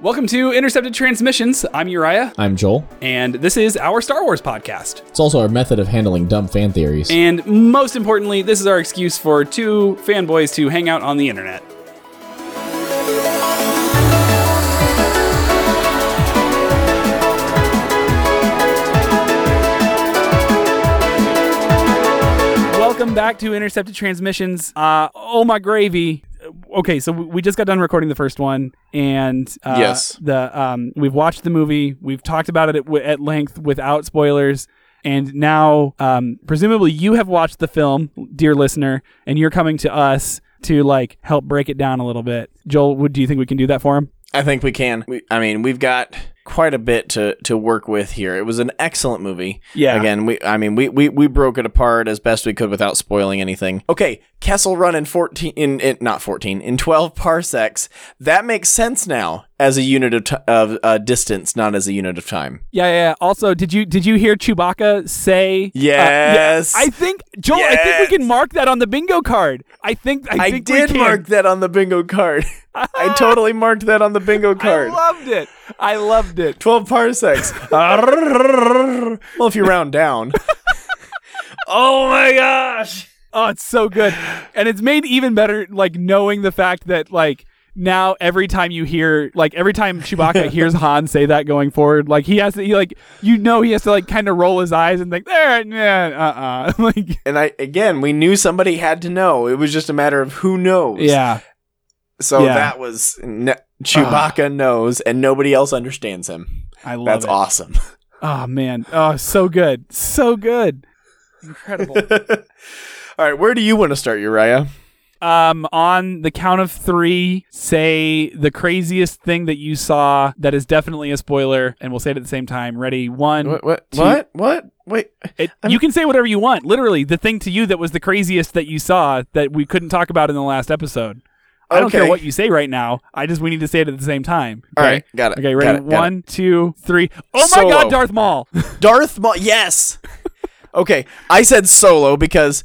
Welcome to Intercepted Transmissions. I'm Uriah, I'm Joel. and this is our Star Wars podcast. It's also our method of handling dumb fan theories. And most importantly, this is our excuse for two fanboys to hang out on the internet. Welcome back to Intercepted Transmissions. Uh, oh my gravy. Okay, so we just got done recording the first one, and uh, Yes. the um, we've watched the movie. We've talked about it at, at length without spoilers, and now um, presumably you have watched the film, dear listener, and you're coming to us to like help break it down a little bit. Joel, would do you think we can do that for him? I think we can. We, I mean, we've got quite a bit to, to work with here. It was an excellent movie. Yeah. Again, we I mean, we, we, we broke it apart as best we could without spoiling anything. Okay, Kessel Run in 14 in, in not 14 in 12 parsecs. That makes sense now as a unit of t- of uh, distance, not as a unit of time. Yeah, yeah. Also, did you did you hear Chewbacca say? uh, Yes. I think Joel. Yes. I think we can mark that on the bingo card. I think I, I think did we can. mark that on the bingo card. I totally marked that on the bingo card. I loved it. I loved it. 12 parsecs. well, if you round down. oh my gosh. Oh, it's so good. And it's made even better like knowing the fact that like now every time you hear like every time Chewbacca hears Han say that going forward, like he has to he like you know he has to like kind of roll his eyes and think there yeah uh uh like And I again, we knew somebody had to know. It was just a matter of who knows. yeah So Yeah. that was n- Chewbacca knows, and nobody else understands him. I love it. That's it. awesome. Oh man. Oh, so good. So good. Incredible. All right, where do you want to start, Uriah? um on the count of 3 say the craziest thing that you saw that is definitely a spoiler and we'll say it at the same time. Ready? 1 What? What? two- What? What? Wait. It, you can say whatever you want. Literally, the thing to you that was the craziest that you saw that we couldn't talk about in the last episode. I don't care what you say right now. I just we need to say it at the same time. All okay? right, got it. Okay, ready? it. One, two, three. Oh my Solo. God, Darth Maul! Darth Maul. Yes. okay, I said Solo because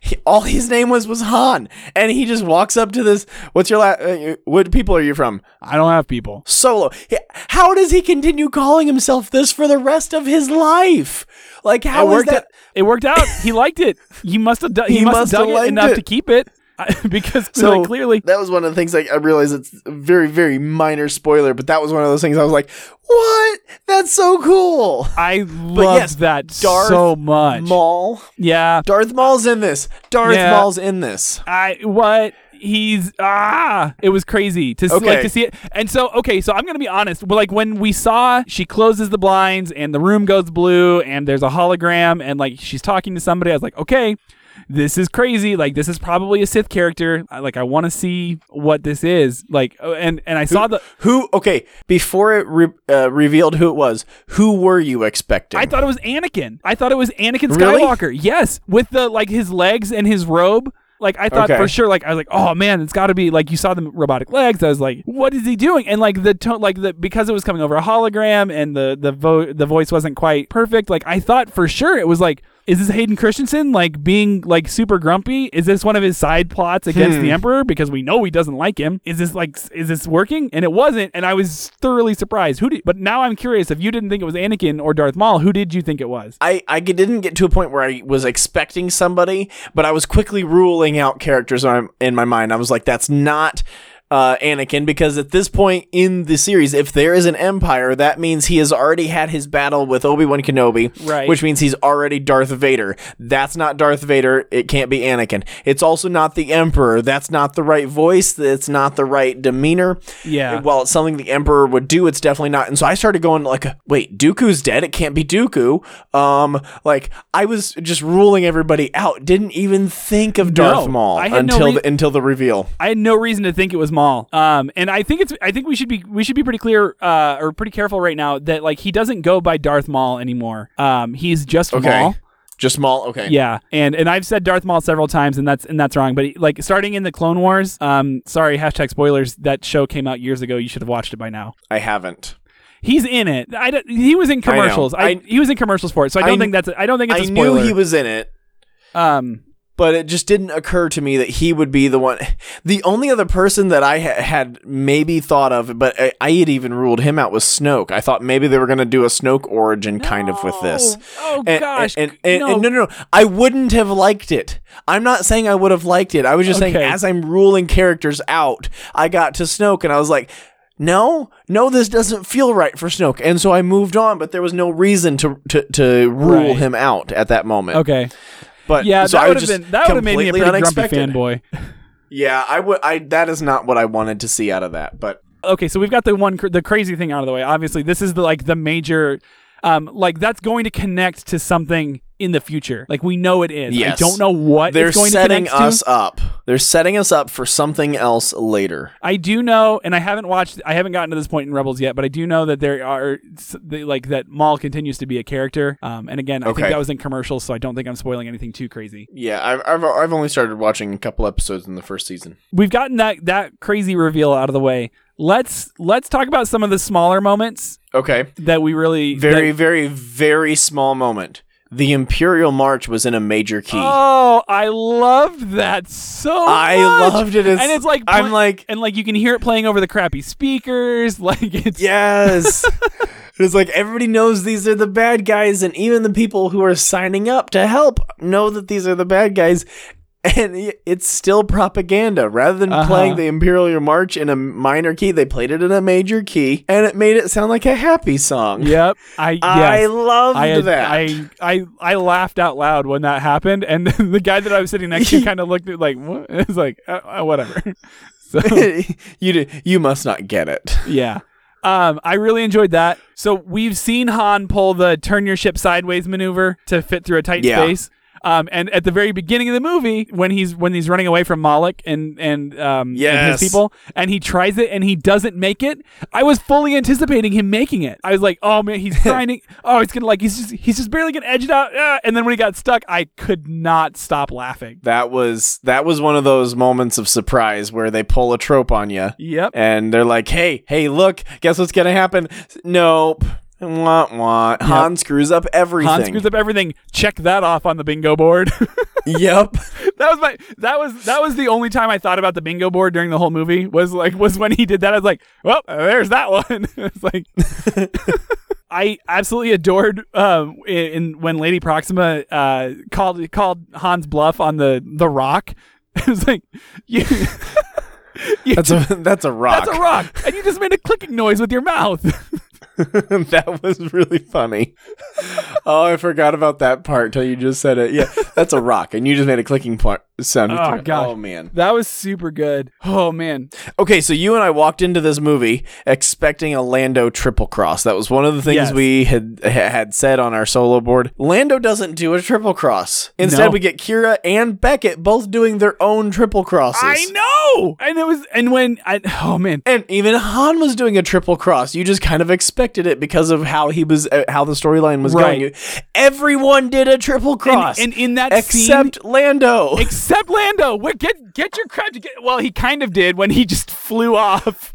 he, all his name was was Han, and he just walks up to this. What's your last? Uh, what people are you from? I don't have people. Solo. He- How does he continue calling himself this for the rest of his life? Like how it is worked. that? Out, it worked out. He liked it. He must have done. He, He must, have dug it enough it. to keep it because So like, clearly. that was one of the things. Like I realize it's a very very minor spoiler, but that was one of those things I was like, "What? That's so cool." I love yes, that Darth so much. Maul. yeah, Darth Maul's in this. Darth Yeah. Maul's in this. I what he's ah it was crazy to s- like to see it and so okay so i'm gonna be honest but like when we saw she closes the blinds and the room goes blue and there's a hologram and like she's talking to somebody i was like okay this is crazy like this is probably a sith character I, like i want to see what this is like uh, and and i saw the Who? Okay, before it re- uh, revealed who it was, who were you expecting? i thought it was anakin i thought it was anakin Really? skywalker yes with the like his legs and his robe like I thought Okay. for sure, like I was like, oh man, it's got to be like you saw the robotic legs. I was like, what is he doing? And like the tone, like the because it was coming over a hologram and the the vo- the voice wasn't quite perfect. Like I thought for sure it was like, is this Hayden Christensen like being like super grumpy? Is this one of his side plots against Hmm. the Emperor because we know he doesn't like him? Is this like is this working? And it wasn't, and I was thoroughly surprised. Who did? But now I'm curious if you didn't think it was Anakin or Darth Maul, who did you think it was? I I didn't get to a point where I was expecting somebody, but I was quickly ruling out characters in my mind. I was like, that's not uh, Anakin because at this point in the series, if there is an Empire, that means he has already had his battle with Obi Wan Kenobi, Right. Which means he's already Darth Vader. That's not Darth Vader. It can't be Anakin. It's also not the Emperor. That's not the right voice. That's not the right demeanor. Yeah. While it's something the Emperor would do, it's definitely not. And so I started going like, wait, Dooku's dead. It can't be Dooku. Um, like I was just ruling everybody out. Didn't even think of Darth No, Maul had no until the, until the reveal. I had no reason to think it was Maul. Um, and I think it's I think we should be we should be pretty clear uh, or pretty careful right now that like he doesn't go by Darth Maul anymore. Um, he's just Okay. Maul. Just Maul. Okay. Yeah, and and I've said Darth Maul several times, and that's and that's wrong. But like starting in the Clone Wars, um, sorry, hashtag spoilers. That show came out years ago. You should have watched it by now. I haven't. He's in it. I he was in commercials. I, I- he was in commercials for it. So I don't I- think that's. A, I don't think it's I knew he was in it. Um, but it just didn't occur to me that he would be the one. The only other person that I ha- had maybe thought of, but I, I had even ruled him out was Snoke. I thought maybe they were going to do a Snoke origin kind of with this. Oh And- gosh, and, and, no. and no, no, no. I wouldn't have liked it. I'm not saying I would have liked it. I was just saying, as I'm ruling characters out, I got to Snoke and I was like, no, no, this doesn't feel right for Snoke. And so I moved on, but there was no reason to to, to rule Right. him out at that moment. Okay. But Yeah, so that would have been that would have made me a pretty grumpy unexpected. fanboy. Yeah, I would. I that is not what I wanted to see out of that. But okay, so we've got the one cr- the crazy thing out of the way. Obviously, this is the like the major um like that's going to connect to something in the future. Like we know it is. Yes. I don't know what they're setting us to. up. They're setting us up for something else later. I do know, and I haven't watched. I haven't gotten to this point in Rebels yet, but I do know that there are like that. Maul continues to be a character. Um, and again, I Okay. think that was in commercials, so I don't think I'm spoiling anything too crazy. Yeah, I've, I've I've only started watching a couple episodes in the first season. We've gotten that that crazy reveal out of the way. Let's let's talk about some of the smaller moments Okay, that we really very that- very very small moment. The Imperial March was in a major key. Oh, I loved that so I much. loved it. As, and it's like I'm like and like you can hear it playing over the crappy speakers. Like it's yes. it's like everybody knows these are the bad guys, and even the people who are signing up to help know that these are the bad guys. And it's still propaganda. Rather than Uh-huh. playing the Imperial March in a minor key, they played it in a major key, and it made it sound like a happy song. Yep. I yes. I loved I, that. I I I laughed out loud when that happened, and the guy that I was sitting next to kind of looked at like, what? It's like, uh, uh, whatever. So you do, you must not get it. yeah, um, I really enjoyed that. So we've seen Han pull the turn your ship sideways maneuver to fit through a tight Yeah. space. Um, and at the very beginning of the movie, when he's when he's running away from Moloch and and um and his people, and he tries it and he doesn't make it, I was fully anticipating him making it. I was like, oh man, he's trying oh, he's gonna like he's just he's just barely gonna edge it out. ah. And then when he got stuck, I could not stop laughing. That was that was one of those moments of surprise where they pull a trope on you. Yep. and they're like, "Hey, hey, look, guess what's gonna happen?" Nope. Wah, wah. Han screws up everything. Han screws up everything. Check that off on the bingo board. yep. that was my that was that was the only time I thought about the bingo board during the whole movie was like was when he did that. I was like, well, there's that one. it's like I absolutely adored um in, in when Lady Proxima uh called called Han's bluff on the the rock. It was like you, you That's a that's a rock. that's a rock, and you just made a clicking noise with your mouth. that was really funny. oh, I forgot about that part till you just said it. Yeah, that's a rock, and you just made a clicking part sound. Oh, gosh. Oh man. that was super good. Oh man, Okay, so you and I walked into this movie expecting a Lando triple cross. That was one of the things Yes. we had had said on our solo board. Lando doesn't do a triple cross. Instead, No. we get Qi'ra and Beckett both doing their own triple crosses. I know, and it was and when I oh man, And even Han was doing a triple cross. You just kind of expected it because of how he was, uh, how the storyline was Right. going. Everyone did a triple cross, and, and in that except scene, Lando. except Lando. Wait, Get get your crap together. Well, he kind of did when he just flew off.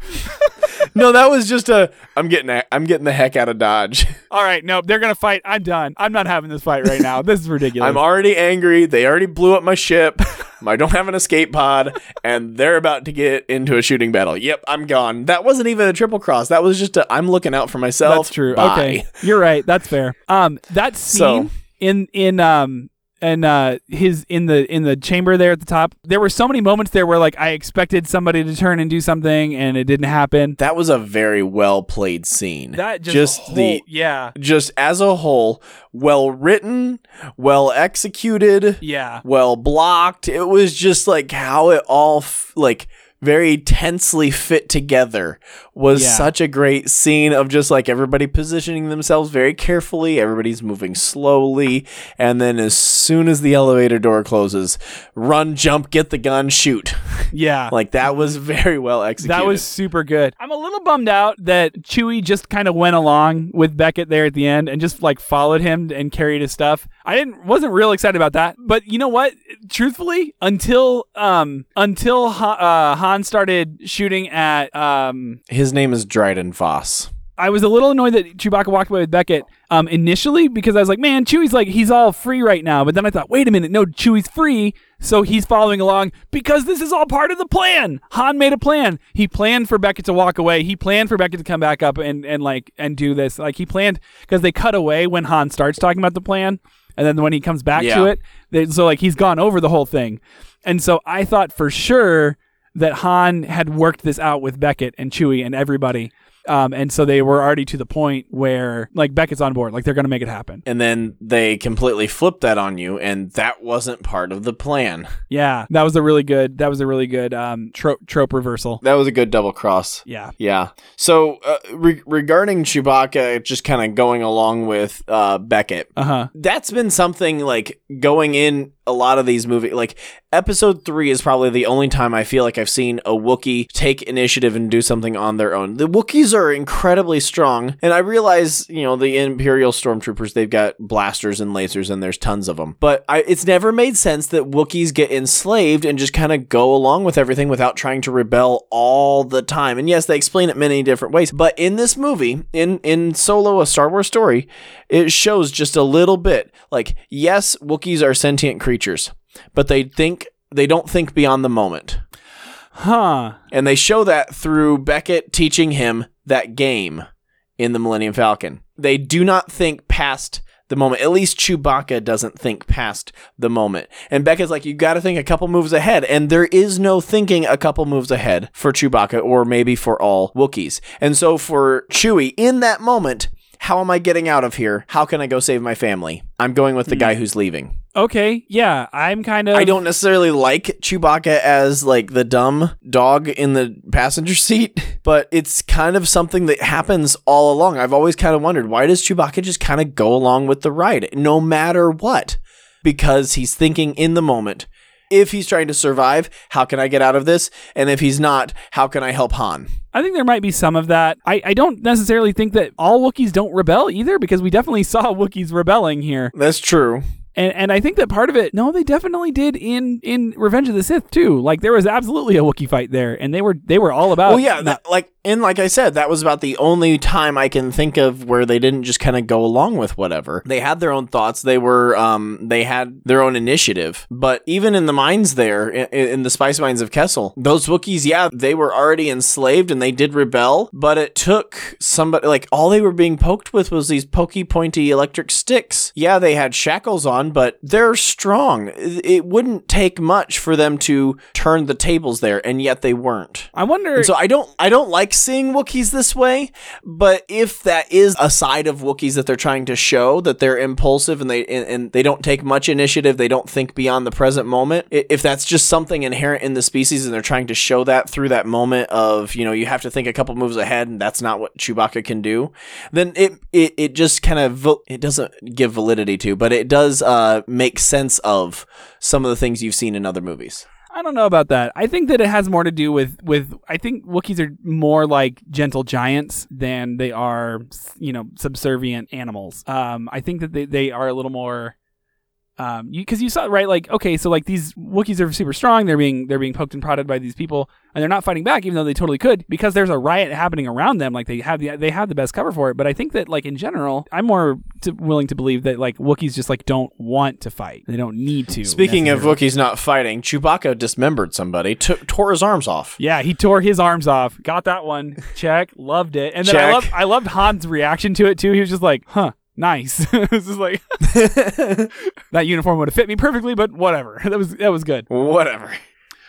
no, that was just a. I'm getting, a, I'm getting the heck out of Dodge. All right, no, they're gonna fight. I'm done. I'm not having this fight right now. This is ridiculous. I'm already angry. They already blew up my ship. I don't have an escape pod, and they're about to get into a shooting battle. Yep, I'm gone. That wasn't even a triple cross. That was just a. I'm looking out for myself. That's true. Bye. Okay, you're right. That's fair. Um, that scene So- in in um and uh his in the in the chamber there at the top. There were so many moments there where like I expected somebody to turn and do something and it didn't happen. That was a very well played scene. That just, just the yeah just as a whole, well written, well executed, yeah well blocked. It was just like how it all f- like very tensely fit together was Yeah. such a great scene of just like everybody positioning themselves very carefully, everybody's moving slowly, and then as soon as the elevator door closes, run, jump, get the gun, shoot. yeah. like that was very well executed. That was super good. I'm a little bummed out that Chewie just kind of went along with Beckett there at the end and just like followed him and carried his stuff. I didn't wasn't real excited about that. But you know what? Truthfully, until um until uh, Han started shooting at um his name is Dryden Voss. I was a little annoyed that Chewbacca walked away with Beckett um, initially because I was like, man, Chewie's like, he's all free right now. But then I thought, wait a minute, no, Chewie's free. So he's following along because this is all part of the plan. Han made a plan. He planned for Beckett to walk away. He planned for Beckett to come back up and, and like and do this. Like he planned because they cut away when Han starts talking about the plan, and then when he comes back to it, they, so like he's gone over the whole thing. And so I thought for sure that Han had worked this out with Beckett and Chewie and everybody. Um, and so they were already to the point where like Beckett's on board, like they're gonna make it happen. And then they completely flipped that on you, and that wasn't part of the plan. Yeah, that was a really good. That was a really good um, trope trope reversal. That was a good double cross. Yeah. Yeah. So uh, re- regarding Chewbacca, just kind of going along with uh, Beckett, Uh huh. that's been something like going in a lot of these movies. Like episode three is probably the only time I feel like I've seen a Wookiee take initiative and do something on their own. The Wookiees are incredibly strong, and I realize you know the Imperial stormtroopers they've got blasters and lasers, and there's tons of them. But I, it's never made sense that Wookiees get enslaved and just kind of go along with everything without trying to rebel all the time. And yes, they explain it many different ways. But in this movie, in in Solo, a Star Wars story, it shows just a little bit. Like, yes, Wookiees are sentient creatures, but they think they don't think beyond the moment. Huh. And they show that through Beckett teaching him that game in the Millennium Falcon. They do not think past the moment. At least Chewbacca doesn't think past the moment. And Beckett's like, you got to think a couple moves ahead. And there is no thinking a couple moves ahead for Chewbacca or maybe for all Wookiees. And so for Chewie, in that moment, how am I getting out of here? How can I go save my family? I'm going with the hmm. guy who's leaving. Okay. Yeah. I'm kind of. I don't necessarily like Chewbacca as like the dumb dog in the passenger seat, but it's kind of something that happens all along. I've always kind of wondered why does Chewbacca just kind of go along with the ride no matter what? Because he's thinking in the moment. If he's trying to survive, how can I get out of this? And if he's not, how can I help Han? I think there might be some of that. I, I don't necessarily think that all Wookiees don't rebel either, because we definitely saw Wookiees rebelling here. That's true. And and I think that part of it, no, they definitely did in in Revenge of the Sith too. Like there was absolutely a Wookiee fight there, and they were they were all about. Well, yeah, that, like and like I said, that was about the only time I can think of where they didn't just kind of go along with whatever. They had their own thoughts. They were, um, they had their own initiative. But even in the mines there, in, in the spice mines of Kessel, those Wookiees, yeah, they were already enslaved and they did rebel. But it took somebody like all they were being poked with was these pokey, pointy electric sticks. Yeah, they had shackles on, but they're strong. It wouldn't take much for them to turn the tables there, and yet they weren't. I wonder. And so I don't I don't like seeing Wookiees this way, but if that is a side of Wookiees that they're trying to show that they're impulsive and they and, and they don't take much initiative, they don't think beyond the present moment. If that's just something inherent in the species and they're trying to show that through that moment of, you know, you have to think a couple moves ahead and that's not what Chewbacca can do, then it it, it just kind of it doesn't give validity to, but it does uh make sense of some of the things you've seen in other movies. I don't know about that. I think that it has more to do with with I think Wookiees are more like gentle giants than they are, you know, subservient animals. Um, I think that they, they are a little more um because you saw right like okay so like these Wookiees are super strong they're being they're being poked and prodded by these people and they're not fighting back even though they totally could because there's a riot happening around them like they have the they have the best cover for it but I think that like in general I'm more to, willing to believe that like Wookiees just like don't want to fight they don't need to Speaking of. Wookiees not fighting, Chewbacca dismembered somebody, took tore his arms off. Yeah, he tore his arms off. Got that one. Check. Loved it. And then I Check. loved I loved Han's reaction to it too. He was just like, "Huh, nice." this is like that uniform would have fit me perfectly, but whatever. That was that was good. Whatever.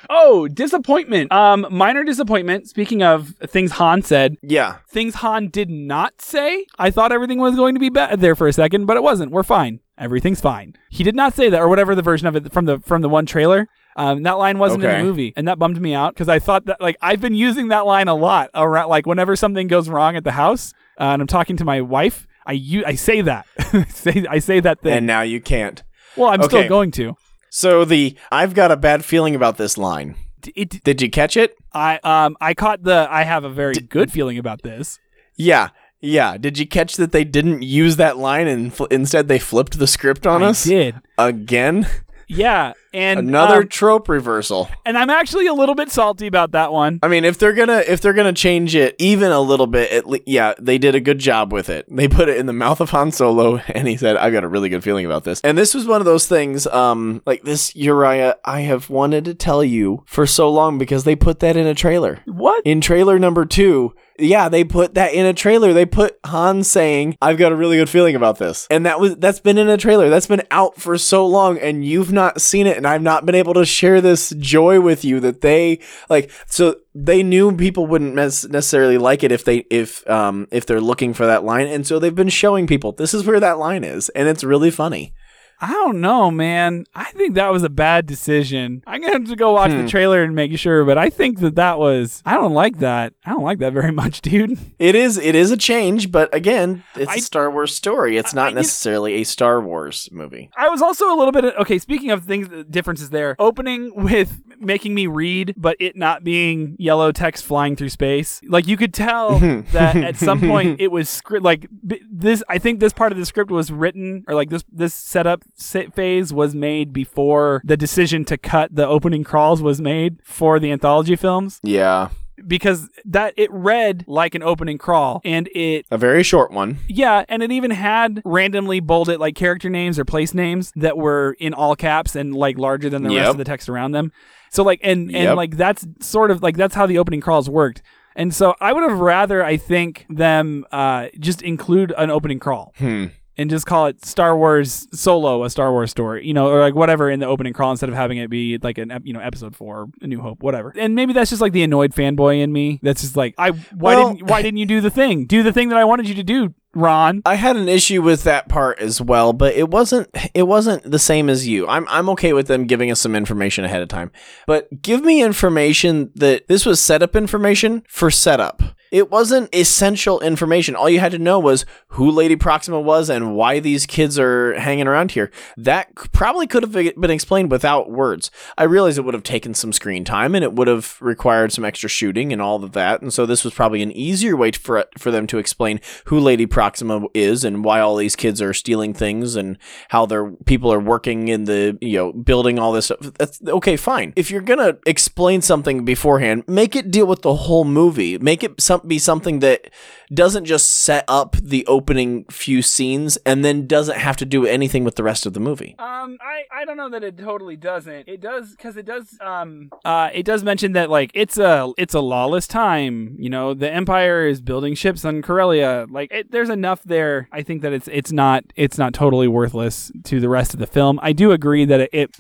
Oh, disappointment. Um, minor disappointment. Speaking of things Han said, Yeah. things Han did not say. I thought everything was going to be bad there for a second, but it wasn't. We're fine. Everything's fine. He did not say that, or whatever the version of it from the from the one trailer. Um, that line wasn't in the movie, and that bummed me out because I thought that like I've been using that line a lot around like whenever something goes wrong at the house, uh, and I'm talking to my wife. I u- I say that. I say I say that thing. And now you can't. well, I'm still going to. So the I've got a bad feeling about this line. It, Did you catch it? I um I caught the I have a very good feeling about this. Yeah. Yeah. Did you catch that they didn't use that line and fl- instead they flipped the script on I us did. again? Yeah, and Another um, trope reversal. and I'm actually a little bit salty about that one. I mean, if they're gonna if they're gonna change it even a little bit, at le- yeah, they did a good job with it. They put it in the mouth of Han Solo, and he said, "I've got a really good feeling about this." And this was one of those things, um, like this Uriah, I have wanted to tell you for so long because they put that in a trailer. What? In trailer number two, yeah, they put that in a trailer. They put Han saying, "I've got a really good feeling about this," and that was that's been in a trailer. That's been out for so long, and you've not seen it, and I've not been able to share this joy with you that they like. So they knew people wouldn't mes- necessarily like it if they if um if they're looking for that line, and so they've been showing people this is where that line is, and it's really funny. I don't know, man. I think that was a bad decision. I'm gonna have to go watch Hmm. the trailer and make sure, but I think that that was. I don't like that. I don't like that very much, dude. It is it is a change, but again, it's I- a Star Wars story. It's I- not you- necessarily a Star Wars movie. I was also a little bit okay. Speaking of things, differences there. Opening with making me read, but it not being yellow text flying through space. Like you could tell that at some point it was script. Like this, I think this part of the script was written, or like this this setup sa- phase was made before the decision to cut the opening crawls was made for the anthology films Yeah, because that it read like an opening crawl and it a very short one. yeah, and it even had randomly bolded like character names or place names that were in all caps and like larger than the rest of the text around them. So like and and Yep. like that's sort of like that's how the opening crawls worked. And so I would have rather I think them uh just include an opening crawl Hmm. And just call it Star Wars Solo, a Star Wars story, you know, or like whatever in the opening crawl instead of having it be like an you know episode four, A New Hope, whatever. And maybe that's just like the annoyed fanboy in me. That's just like I why Well- didn't why didn't you do the thing? Do the thing that I wanted you to do, Ron. I had an issue with that part as well, but it wasn't it wasn't the same as you. I'm I'm okay with them giving us some information ahead of time. But give me information that this was setup information for setup. It wasn't essential information. All you had to know was who Lady Proxima was and why these kids are hanging around here. That probably could have been explained without words. I realize it would have taken some screen time and it would have required some extra shooting and all of that. And so this was probably an easier way for for them to explain who Lady Proxima is and why all these kids are stealing things and how their people are working in the you know building all this stuff. That's okay, fine. If you're gonna explain something beforehand, make it deal with the whole movie. Make it some, be something that doesn't just set up the opening few scenes and then doesn't have to do anything with the rest of the movie. Um, I, I don't know that it totally doesn't. It does because it does. Um, uh, it does mention that like it's a it's a lawless time. You know, the Empire is building ships on Corellia. Like, it, there's enough there. I think that it's it's not it's not totally worthless to the rest of the film. I do agree that it. it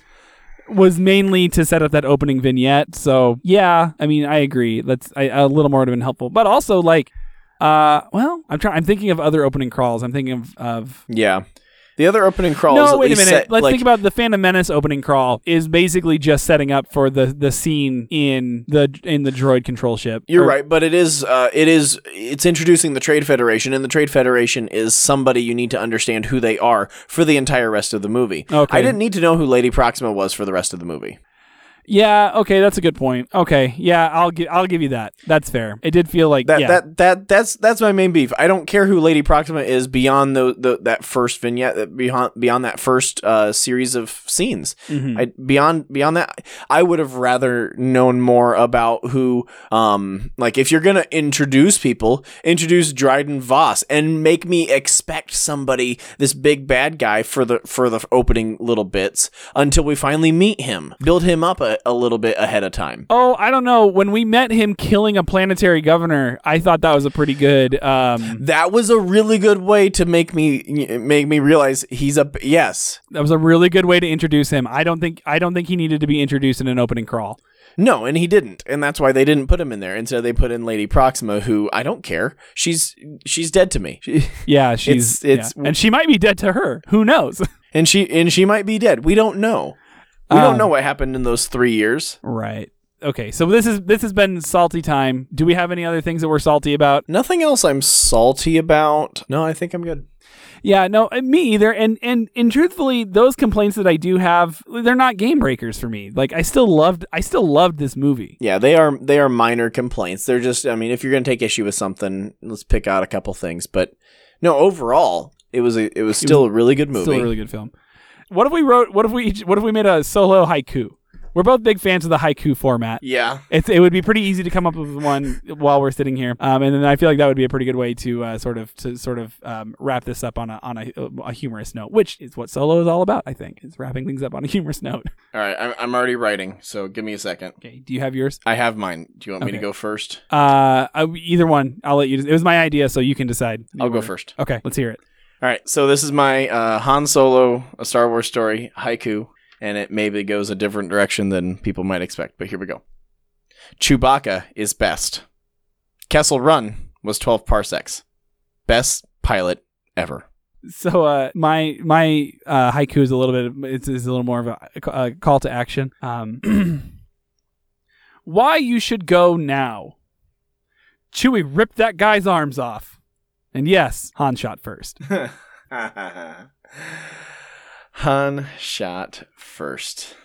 was mainly to set up that opening vignette. So yeah, I mean, I agree. That's I, a little more would have been helpful, but also like, uh, well, I'm trying. I'm thinking of other opening crawls. I'm thinking of of Yeah. The other opening crawls. no, wait a minute. set, Let's like- think about the Phantom Menace opening crawl. Is basically just setting up for the the scene in the in the droid control ship. You're Or- right, but it is uh, it is it's introducing the Trade Federation, and the Trade Federation is somebody you need to understand who they are for the entire rest of the movie. Okay. I didn't need to know who Lady Proxima was for the rest of the movie. Yeah. Okay, that's a good point. Okay. Yeah, I'll give I'll give you that. That's fair. It did feel like That yeah. that that that's that's my main beef. I don't care who Lady Proxima is beyond the, the that first vignette, that beyond beyond that first uh, series of scenes. Mhm. I, beyond beyond that, I would have rather known more about who, um, like if you're gonna introduce people, introduce Dryden Voss and make me expect somebody, this big bad guy for the for the opening little bits until we finally meet him. Build him up a, a little bit ahead of time. Oh, I don't know. When we met him killing a planetary governor, I thought that was a pretty good. Um, That was a really good way to make me make me realize he's a yes. that was a really good way to introduce him. I don't think I don't think he needed to be introduced in an opening crawl. No, and he didn't, and that's why they didn't put him in there. Instead, they put in Lady Proxima, who I don't care. She's she's dead to me. She- Yeah, she's It's- it's- yeah. and she might be dead to her. Who knows? and she and she might be dead. We don't know. We Um, don't know what happened in those three years. right. Okay. So this is this has been salty time. Do we have any other things that we're salty about? Nothing else I'm salty about. No, I think I'm good. Yeah, no, uh, me either. And and and truthfully, those complaints that I do have, they're not game breakers for me. Like I still loved I still loved this movie. Yeah, they are they are minor complaints. They're just I mean, if you're gonna take issue with something, let's pick out a couple things. But no, overall, it was a it was still a really good movie. Still a really good film. What if we wrote? What if we? each- What if we made a solo haiku? We're both big fans of the haiku format. Yeah. It's, it would be pretty easy to come up with one while we're sitting here, um, and then I feel like that would be a pretty good way to uh, sort of to sort of um, wrap this up on a on a, a humorous note, which is what solo is all about. I think is wrapping things up on a humorous note. All right. I'm, I'm already writing, so give me a second. Okay, do you have yours? I have mine. Do you want me to go first? Uh, I- either one. I'll let you. It was my idea, so you can decide. I'll go first. Okay, let's hear it. All right. So this is my uh, Han Solo, a Star Wars story haiku, and it maybe goes a different direction than people might expect. But here we go. Chewbacca is best. Kessel Run was 12 parsecs. Best pilot ever. So uh, my my uh, haiku is a little bit. It's, it's a little more of a, a call to action. Um, why you should go now? Chewie ripped that guy's arms off, and yes, Han shot first. Han shot first.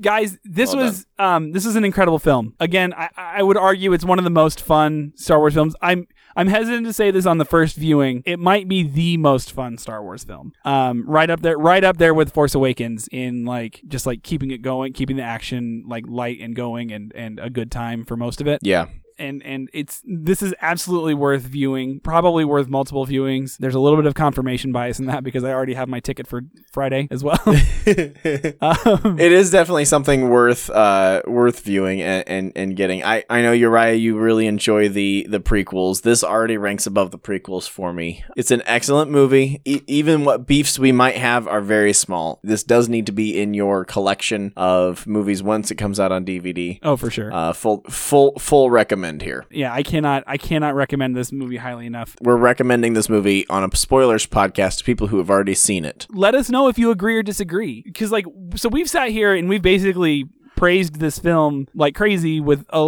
Guys, this Well was um, this is an incredible film. Again, I, I would argue it's one of the most fun Star Wars films. I'm I'm hesitant to say this on the first viewing. It might be the most fun Star Wars film. Um, right up there, right up there with Force Awakens in like just like keeping it going, keeping the action like light and going, and and a good time for most of it. Yeah. And and it's this is absolutely worth viewing. Probably worth multiple viewings. There's a little bit of confirmation bias in that because I already have my ticket for Friday as well. um, It is definitely something worth uh worth viewing and, and, and getting. I, I know Uriah, you really enjoy the the prequels. This already ranks above the prequels for me. It's an excellent movie. E- even what beefs we might have are very small. This does need to be in your collection of movies once it comes out on DVD. oh, for sure. Uh, full full full recommend here. yeah, I cannot I cannot recommend this movie highly enough. We're recommending this movie on a spoilers podcast to people who have already seen it. Let us know if you agree or disagree because like so we've sat here and we've basically praised this film like crazy with a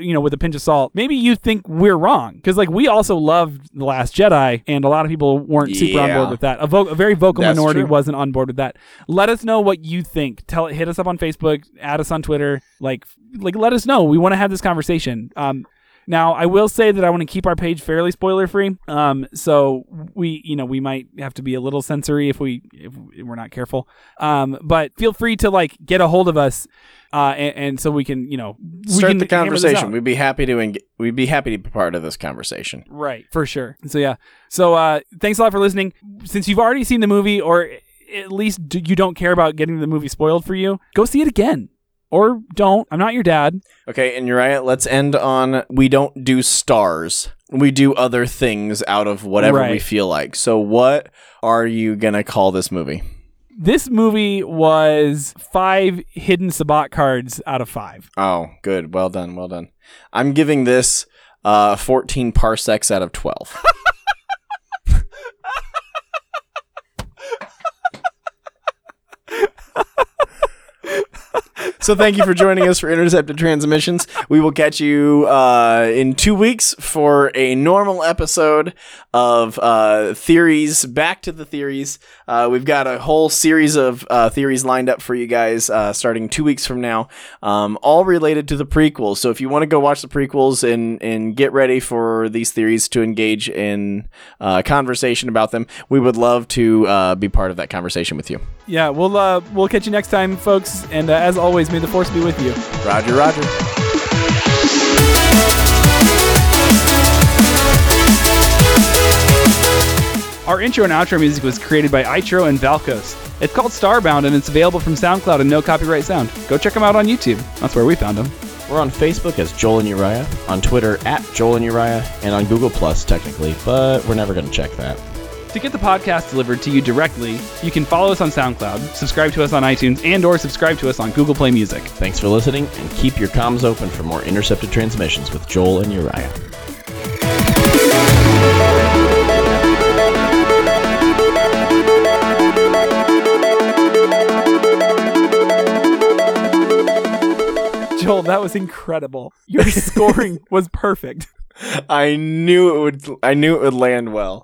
you know with a pinch of salt. Maybe you think we're wrong because like we also loved The Last Jedi and a lot of people weren't super on board with that. A, vo- a very vocal That's minority true. wasn't on board with that. Let us know what you think. Tell hit us up on Facebook, add us on Twitter. Like like let us know. We want to have this conversation. Um Now, I will say that I want to keep our page fairly spoiler free. Um, so we, you know, we might have to be a little sensory if we if we're not careful. Um, but feel free to like get a hold of us, uh, and, and so we can, you know, we Start can the conversation. We'd be happy to eng- we'd be happy to be part of this conversation. Right, for sure. So yeah. So uh thanks a lot for listening. Since you've already seen the movie or at least you don't care about getting the movie spoiled for you, go see it again. Or don't. I'm not your dad. Okay, and Uriah, let's end on we don't do stars. We do other things out of whatever we feel like. So what are you gonna call this movie? This movie was 5 hidden sabacc cards out of 5. Oh, good. Well done. Well done. I'm giving this uh 14 parsecs out of 12. so thank you for joining us for Intercepted Transmissions. We will catch you uh, in two weeks for a normal episode of uh, theories. Back to the theories. Uh, we've got a whole series of uh, theories lined up for you guys uh, starting two weeks from now, um, all related to the prequels. So if you want to go watch the prequels and and get ready for these theories to engage in uh, conversation about them, we would love to be part of that conversation with you. Yeah, we'll we'll catch you next time folks and as always may the force be with you. Roger, Roger. Our intro and outro music was created by Itro and Valkos. It's called Starbound and it's available from SoundCloud and no copyright sound. Go check them out on YouTube. That's where we found them. We're on Facebook as Joel and Uriah, on Twitter at Joel and Uriah, and on Google Plus technically, but we're never going to check that. To get the podcast delivered to you directly, you can follow us on SoundCloud, subscribe to us on iTunes, and or subscribe to us on Google Play Music. Thanks for listening, and keep your comms open for more intercepted transmissions with Joel and Uriah. Joel, that was incredible. Your scoring was perfect. I knew it would. I knew it would land well.